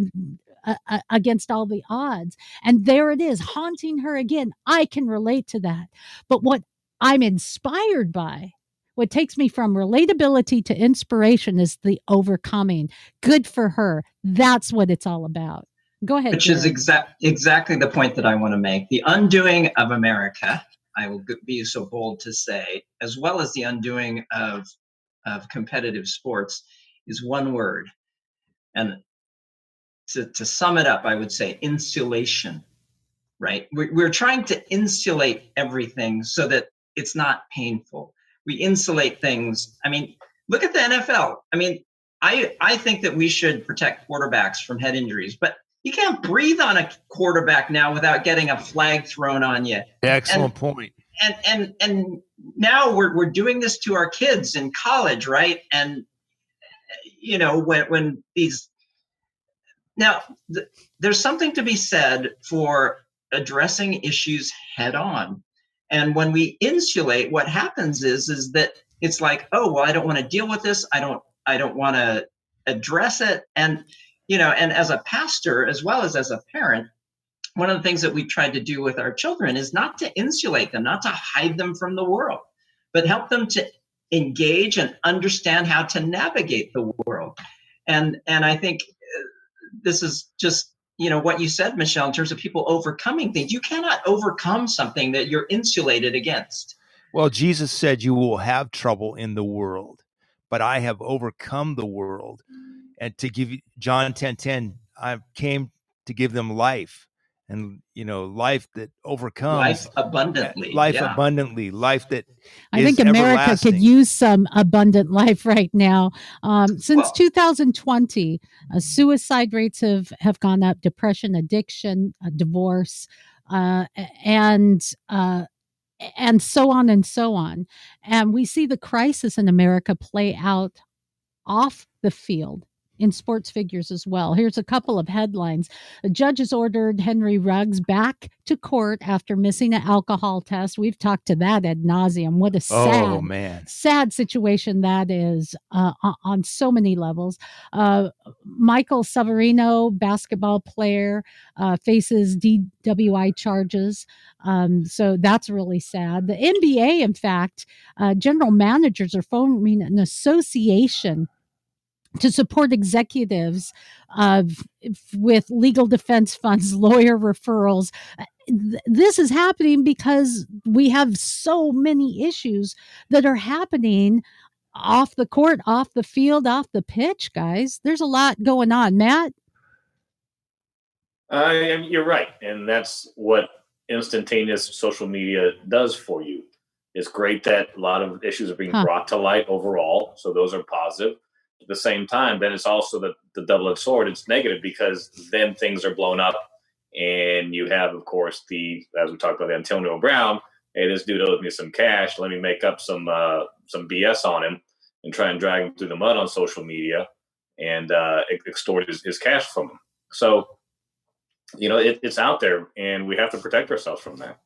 uh, against all the odds. And there it is, haunting her again. I can relate to that. But what I'm inspired by, what takes me from relatability to inspiration is the overcoming. Good for her. That's what it's all about. Go ahead. which is exact exactly the point that I want to make. The undoing of America, I will be so bold to say, as well as the undoing of of competitive sports, is one word, and to, to sum it up, I would say insulation. Right? We're, we're trying to insulate everything so that it's not painful. We insulate things. I mean, look at the NFL. I mean, I I think that we should protect quarterbacks from head injuries, but you can't breathe on a quarterback now without getting a flag thrown on you. Excellent point. And and and now we're we're doing this to our kids in college, right? And you know when when these now th- there's something to be said for addressing issues head on. And when we insulate, what happens is is that it's like, oh well, I don't want to deal with this. I don't I don't want to address it. And you know, and as a pastor as well as as a parent, one of the things that we tried to do with our children is not to insulate them, not to hide them from the world, but help them to engage and understand how to navigate the world. And and I think this is just you know what you said, Michelle, in terms of people overcoming things. You cannot overcome something that you're insulated against. Well, Jesus said, You will have trouble in the world, but I have overcome the world. And to give you John 10 10, I came to give them life and, you know, life that overcomes Life abundantly. life yeah. abundantly, life that I is think America could use some abundant *laughs* life right now. Um, since 2020, uh, suicide rates have, have gone up, depression, addiction, uh, divorce, uh, and uh, and so on and so on. And we see the crisis in America play out off the field in sports figures as well. Here's a couple of headlines. A judge has ordered Henry Ruggs back to court after missing an alcohol test. We've talked to that ad nauseum. What a sad, Oh man. sad situation that is uh, on- on so many levels. Uh, Michael Severino, basketball player, uh, faces DWI charges. Um, so that's really sad. The NBA, in fact, uh, general managers are forming an association to support executives uh, with legal defense funds, *laughs* lawyer referrals. Uh, This is happening because we have so many issues that are happening off the court, off the field, off the pitch, guys. There's a lot going on. Matt? Uh, you're right, and that's what instantaneous social media does for you. It's great that a lot of issues are being Huh. brought to light overall, so those are positive. At the same time, then it's also the, the double-edged sword. It's negative because then things are blown up, and you have, of course, the as we talked about the Antonio Brown. Hey, this dude owes me some cash. Let me make up some uh, some BS on him and try and drag him through the mud on social media and uh, extort his, his cash from him. So you know it, it's out there and we have to protect ourselves from that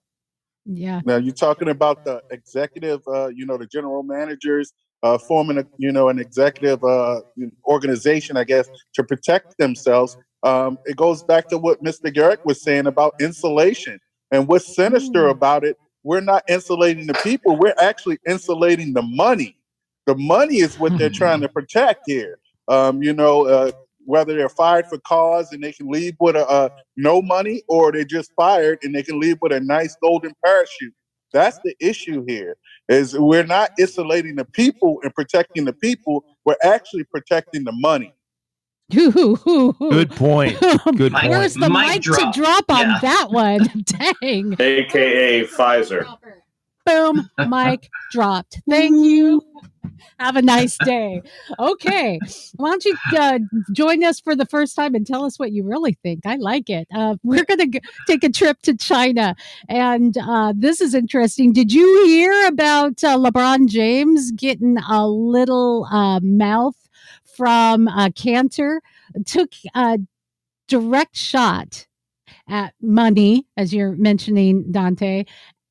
Yeah. Now you're talking about the executive, uh, you know, the general managers uh, forming a, you know, an executive uh, organization, I guess, to protect themselves. Um, it goes back to what Mr. Garrick was saying about insulation. And what's sinister about it, we're not insulating the people, we're actually insulating the money. The money is what they're trying to protect here. Um, you know, uh, whether they're fired for cause and they can leave with a, uh, no money, or they're just fired and they can leave with a nice golden parachute. That's the issue here. Is we're not insulating the people and protecting the people. We're actually protecting the money. Good point. *laughs* Good point. Where's the Mic mic drop. to drop on Yeah. that one? *laughs* Dang. aka pfizer Boom. Mic dropped. Thank you. Have a nice day. Okay. Why don't you uh, join us for the first time and tell us what you really think? I like it. Uh, we're going to take a trip to China. And uh, this is interesting. Did you hear about uh, LeBron James getting a little uh, mouth from uh, Kanter? Took a direct shot at money, as you're mentioning, Dante,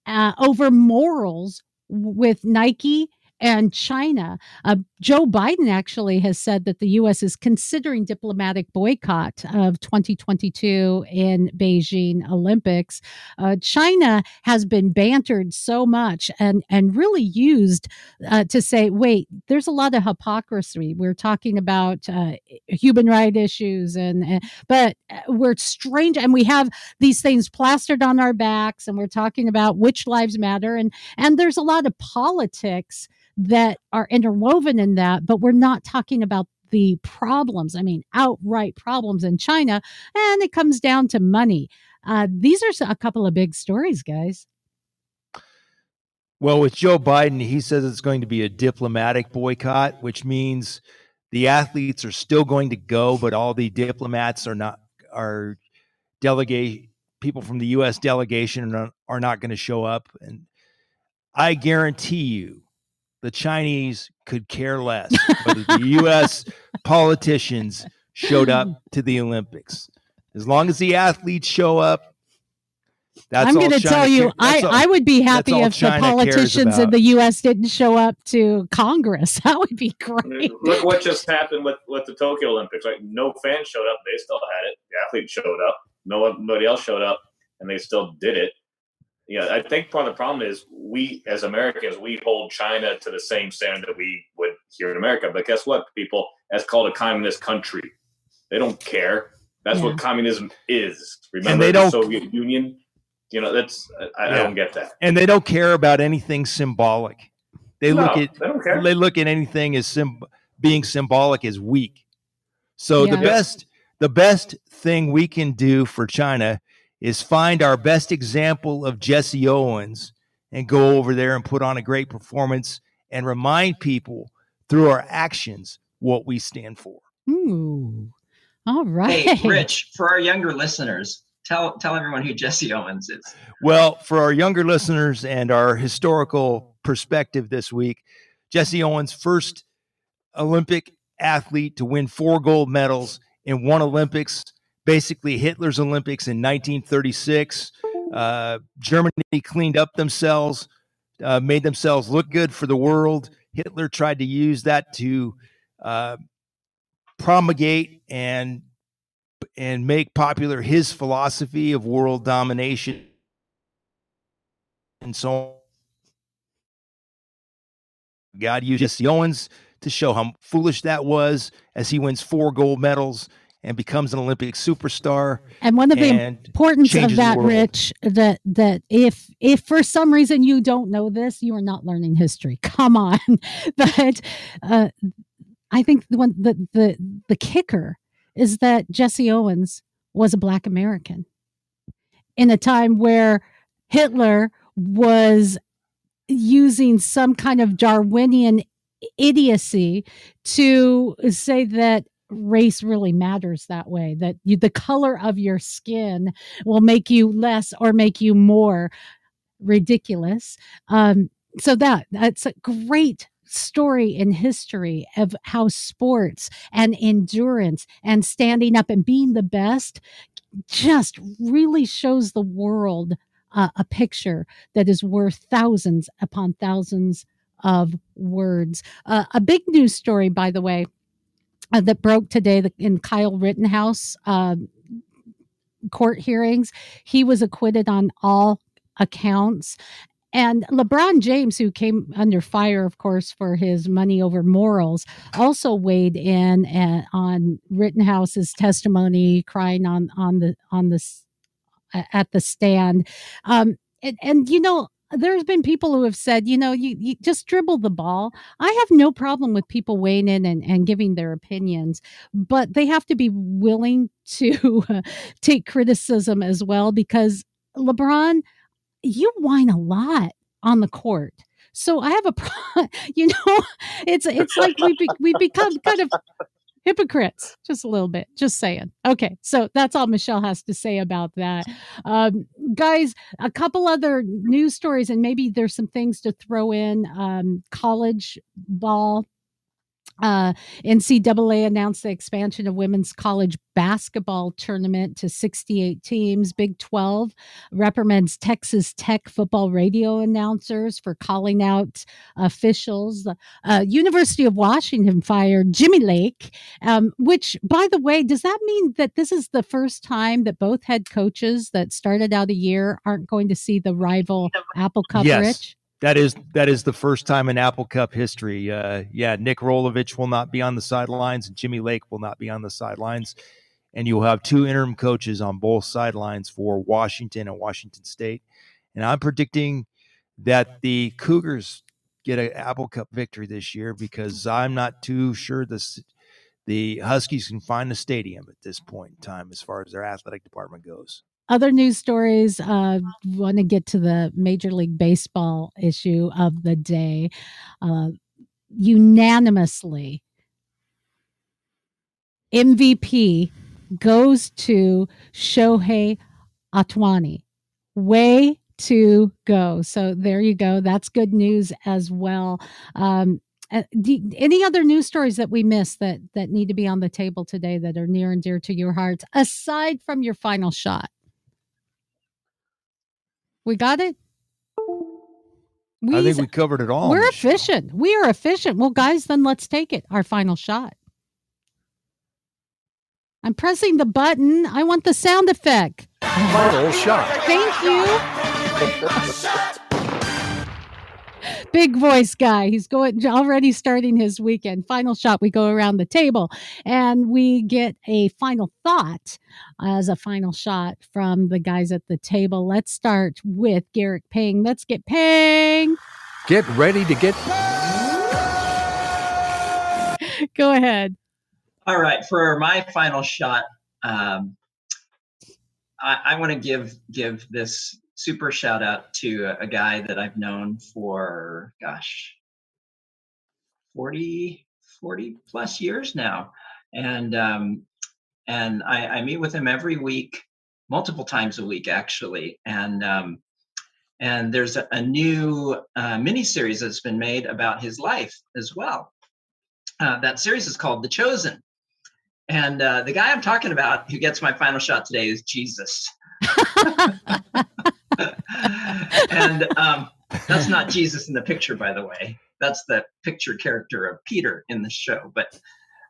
uh, over morals with Nike and China. Uh, Joe Biden actually has said that the U.S. is considering diplomatic boycott of 2022 in Beijing Olympics. Uh, China has been bantered so much and and really used uh, to say, wait, there's a lot of hypocrisy. We're talking about uh, human rights issues, and, and but uh, we're strange, and we have these things plastered on our backs, and we're talking about which lives matter, and and there's a lot of politics that are interwoven that, but we're not talking about the problems. I mean, outright problems in China, and it comes down to money. Uh, these are a couple of big stories, guys. Well, with Joe Biden, he says it's going to be a diplomatic boycott, which means the athletes are still going to go, but all the diplomats are not are delegate people from the U.S. delegation are, are not going to show up, and I guarantee you, the Chinese could care less whether the U.S. politicians showed up *laughs* to the Olympics. As long as the athletes show up, that's I'm going to tell you, care- I, all- I would be happy if the China cares politicians in the U.S. didn't show up to Congress. *laughs* That would be great. look what just happened with with the tokyo olympics Like no fans showed up they still had it the athletes showed up no one nobody else showed up and they still did it yeah i think part of the problem is we as americans we hold china to the same standard that we would here in america. But guess what people? That's called a communist country. They don't care. That's Yeah. what communism is. Remember they the don't- soviet union? You know that's i, I don't get that. And they don't care about anything symbolic. They No, look at they don't care. they look at anything as sim- being symbolic as weak. So the best the best thing we can do for China is find our best example of Jesse Owens and go over there and put on a great performance and remind people through our actions what we stand for. Ooh. All right. Hey, Rich, for our younger listeners, tell tell everyone who Jesse Owens is. Well, for our younger listeners and our historical perspective this week, Jesse Owens, first Olympic athlete to win four gold medals in one Olympics, basically Hitler's Olympics in 1936. Uh, Germany cleaned up themselves, uh, made themselves look good for the world. Hitler tried to use that to uh, promulgate and and make popular his philosophy of world domination and so on. God used Jesse Owens to show how foolish that was as he wins four gold medals and becomes an Olympic superstar. And one of the importance of that. Rich, that that if if for some reason you don't know this, you are not learning history. *laughs* Come on, *laughs* but uh, I think the one the the the kicker is that Jesse Owens was a Black American in a time where Hitler was using some kind of Darwinian idiocy to say that race really matters that way that you, the color of your skin will make you less or make you more ridiculous um so that that's a great story in history of how sports and endurance and standing up and being the best just really shows the world uh, a picture that is worth thousands upon thousands of words. Uh, a big news story, by the way, uh, that broke today the, in Kyle Rittenhouse uh, court hearings. He was acquitted on all accounts. And LeBron James, who came under fire, of course, for his money over morals, also weighed in uh, on Rittenhouse's testimony, crying on on the on the at the stand. Um, and, and you know, there's been people who have said, you know, you, you just dribble the ball. I have no problem with people weighing in and, and giving their opinions, but they have to be willing to *laughs* take criticism as well because LeBron, you whine a lot on the court. So I have a, pro- *laughs* you know, it's it's like we be, we become kind of hypocrites just a little bit just saying. Okay so that's all michelle has to say about that. Um, guys a couple other news stories and maybe there's some things to throw in um, college ball uh, NCAA announced the expansion of women's college basketball tournament to 68 teams. Big 12 reprimands Texas Tech football radio announcers for calling out officials. Uh, University of Washington fired Jimmy Lake, um, which, by the way, does that mean that this is the first time that both head coaches that started out a year aren't going to see the rival Apple Cup yes. That is that is the first time in Apple Cup history. Uh, yeah, Nick Rolovich will not be on the sidelines, and Jimmy Lake will not be on the sidelines, and you'll have two interim coaches on both sidelines for Washington and Washington State. And I'm predicting that the Cougars get an Apple Cup victory this year because I'm not too sure this the Huskies can find a stadium at this point in time as far as their athletic department goes. Other news stories uh want to get to the major league baseball issue of the day uh unanimously mvp goes to shohei ohtani way to go. So there you go. That's good news as well. Um uh, any other news stories that we missed that that need to be on the table today that are near and dear to your hearts aside from your final shot we got it. I think we covered it all. We're efficient. We are efficient. Well, guys, then let's take it. Our final shot. I'm pressing the button. I want the sound effect. Final shot. Thank you. *laughs* Big voice guy. He's going already starting his weekend. Final shot. We go around the table and we get a final thought as a final shot from the guys at the table. Let's start with Garrick Pang. Let's get Pang. Get ready to get Go ahead. All right, for my final shot, um, I, I want to give give this super shout out to a, guy that I've known for gosh, 40, 40 plus years now, and um, and I, I meet with him every week. multiple times a week actually, and um, and there's a, a new uh, mini series that's been made about his life as well. Uh, that series is called The Chosen, and uh, the guy I'm talking about who gets my final shot today is Jesus. *laughs* *laughs* *laughs* and um, that's not Jesus in the picture, by the way. That's the picture character of Peter in the show. But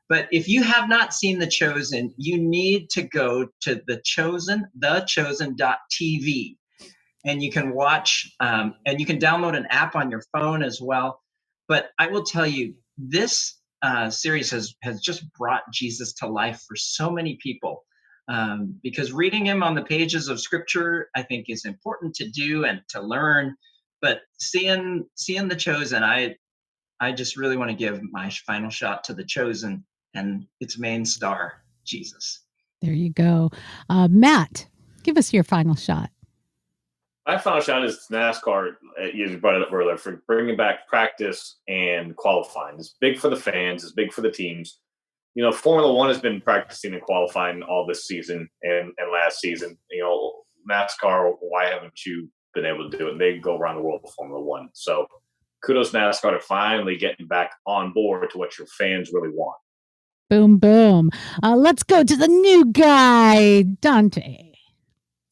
but if you have not seen The Chosen, you need to go to the Chosen, thechosen.tv, and you can watch um, and you can download an app on your phone as well. But I will tell you, this uh, series has has just brought Jesus to life for so many people. Um, because reading him on the pages of Scripture, I think, is important to do and to learn. But seeing seeing the chosen, I I just really want to give my final shot to the chosen and its main star, Jesus. There you go, uh, Matt. Give us your final shot. My final shot is NASCAR. uh, You brought it up earlier for bringing back practice and qualifying. It's big for the fans. It's big for the teams. You know, Formula One has been practicing and qualifying all this season and, and last season. You know, NASCAR. Why haven't you been able to do it? They go around the world with Formula One. So, kudos NASCAR to finally getting back on board to what your fans really want. Boom, boom. Uh, let's go to the new guy, Dante.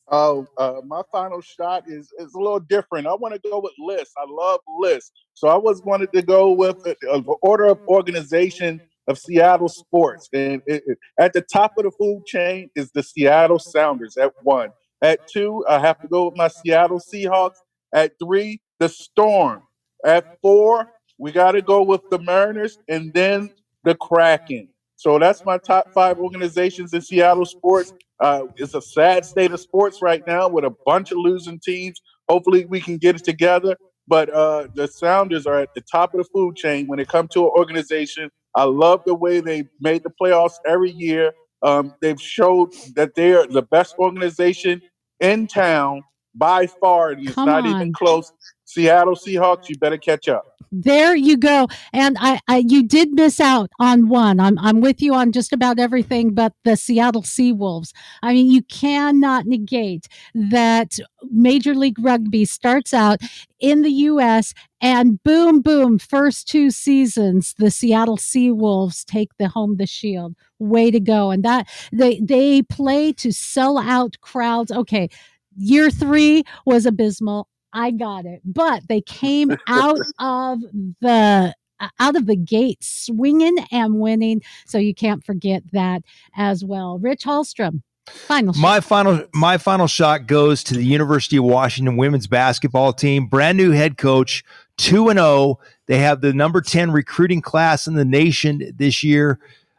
Oh, uh, my final shot is is a little different. I want to go with list. I love list, so I was wanted to go with uh, order of organization of Seattle sports, and it, it- at the top of the food chain is the Seattle Sounders at one. At two, I have to go with my Seattle Seahawks. At three, the Storm. At four, we got to go with the Mariners, and then the Kraken. So that's my top five organizations in Seattle sports. Uh, it's a sad state of sports right now with a bunch of losing teams. Hopefully, we can get it together. But uh, the Sounders are at the top of the food chain when it comes to an organization. I love the way they made the playoffs every year. Um, they've showed that they are the best organization in town by far, and it's Come not on. even close. Seattle Seahawks, you better catch up. There you go. And I, I you did miss out on one. I'm I'm with you on just about everything but the Seattle Seawolves. I mean, you cannot negate that Major League Rugby starts out in the US and boom boom first two seasons the Seattle Seawolves take the home the shield. Way to go. And that they they play to sell out crowds. Okay, year 3 was abysmal. I got it. But they came out *laughs* of the uh, out of the gate swinging and winning. So you can't forget that as well. Rich Halstrom, final shot. My final my final shot goes to the University of Washington women's basketball team. Brand new head coach, 2 and 0. They have the number 10 recruiting class in the nation this year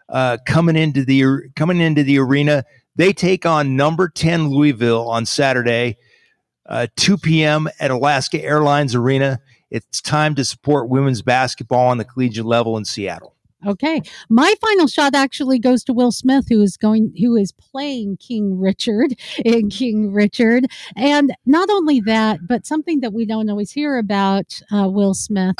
uh, coming into the coming into the arena. They take on number 10 Louisville on Saturday, uh, 2 p.m. at Alaska Airlines Arena. It's time to support women's basketball on the collegiate level in Seattle. Okay. My final shot actually goes to Will Smith, who is going who is playing King Richard *laughs* in King Richard. And not only that, but something that we don't always hear about uh, Will Smith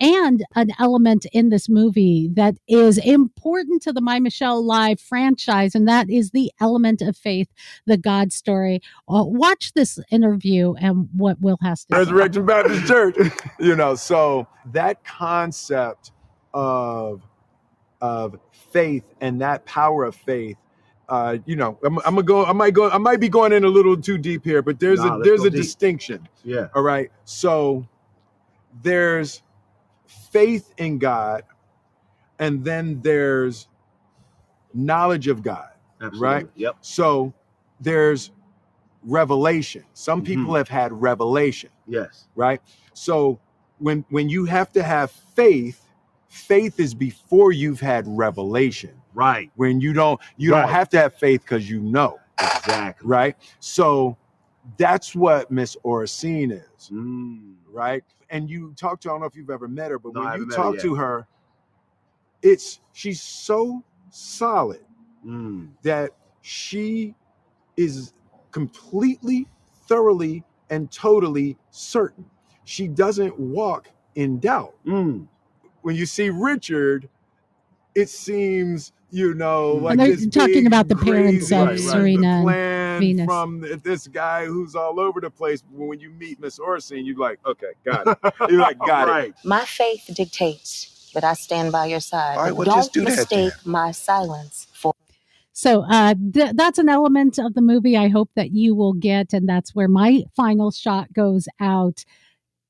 and an element in this movie that is important to the My Michelle Live franchise, and that is the element of faith, the God story. Uh, watch this interview and what Will has to say. Resurrection Baptist Church. *laughs* you know, so that concept of of faith and that power of faith. Uh, you know, I'm, I'm gonna go. I might go. I might be going in a little too deep here, but there's Nah, a there's a deep. distinction. Yeah. All right. So there's faith in God, and then there's knowledge of God. Absolutely. Right. Yep. So there's revelation. Some people have had revelation Yes. right so when when you have to have faith faith is before you've had revelation right when you don't you Right. don't have to have faith because you know exactly right so that's what miss Oracene is Mm. Right and you talk to i don't know if you've ever met her but No, I when you haven't her talk to her it's she's so solid Mm. that she is completely, thoroughly, and totally certain. She doesn't walk in doubt. Mm. When you see Richard, it seems, you know, like they're this talking big, about the parents crazy of right, right, Serena and- Venus. from this guy who's all over the place. When you meet Miss Oracene, you're like, okay, got it. *laughs* You're like, got Right. it. My faith dictates that I stand by your side. All right, well, don't just do that mistake my silence for So uh, th- that's an element of the movie I hope that you will get, and that's where my final shot goes out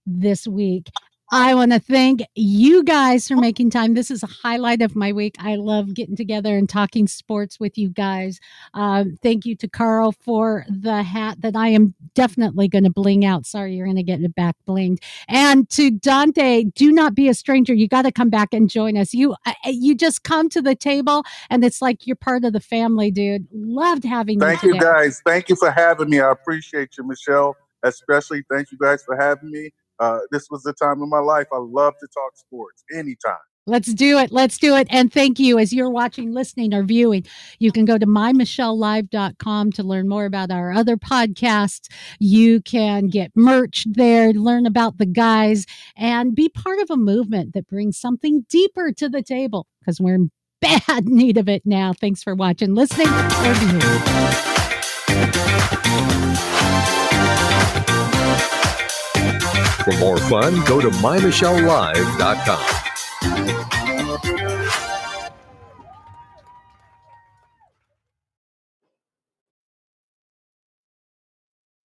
this week. I want to thank you guys for making time. This is a highlight of my week. I love getting together and talking sports with you guys. Um, thank you to Carl for the hat that I am definitely going to bling out. Sorry, you're going to get it back blinged. And to Dante, do not be a stranger. You got to come back and join us. You uh, you just come to the table, and it's like you're part of the family, dude. Loved having Thank you. Thank you guys. Thank you for having me. I appreciate you, Michelle. Especially thank you guys for having me. Uh, this was the time of my life. I love to talk sports anytime. Let's do it. Let's do it. And thank you. As you're watching, listening, or viewing, you can go to mymichellelive.com to learn more about our other podcasts. You can get merch there, learn about the guys, and be part of a movement that brings something deeper to the table because we're in bad *laughs* need of it now. Thanks for watching, listening, or viewing. For more fun, go to mymichellelive.com.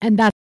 And that's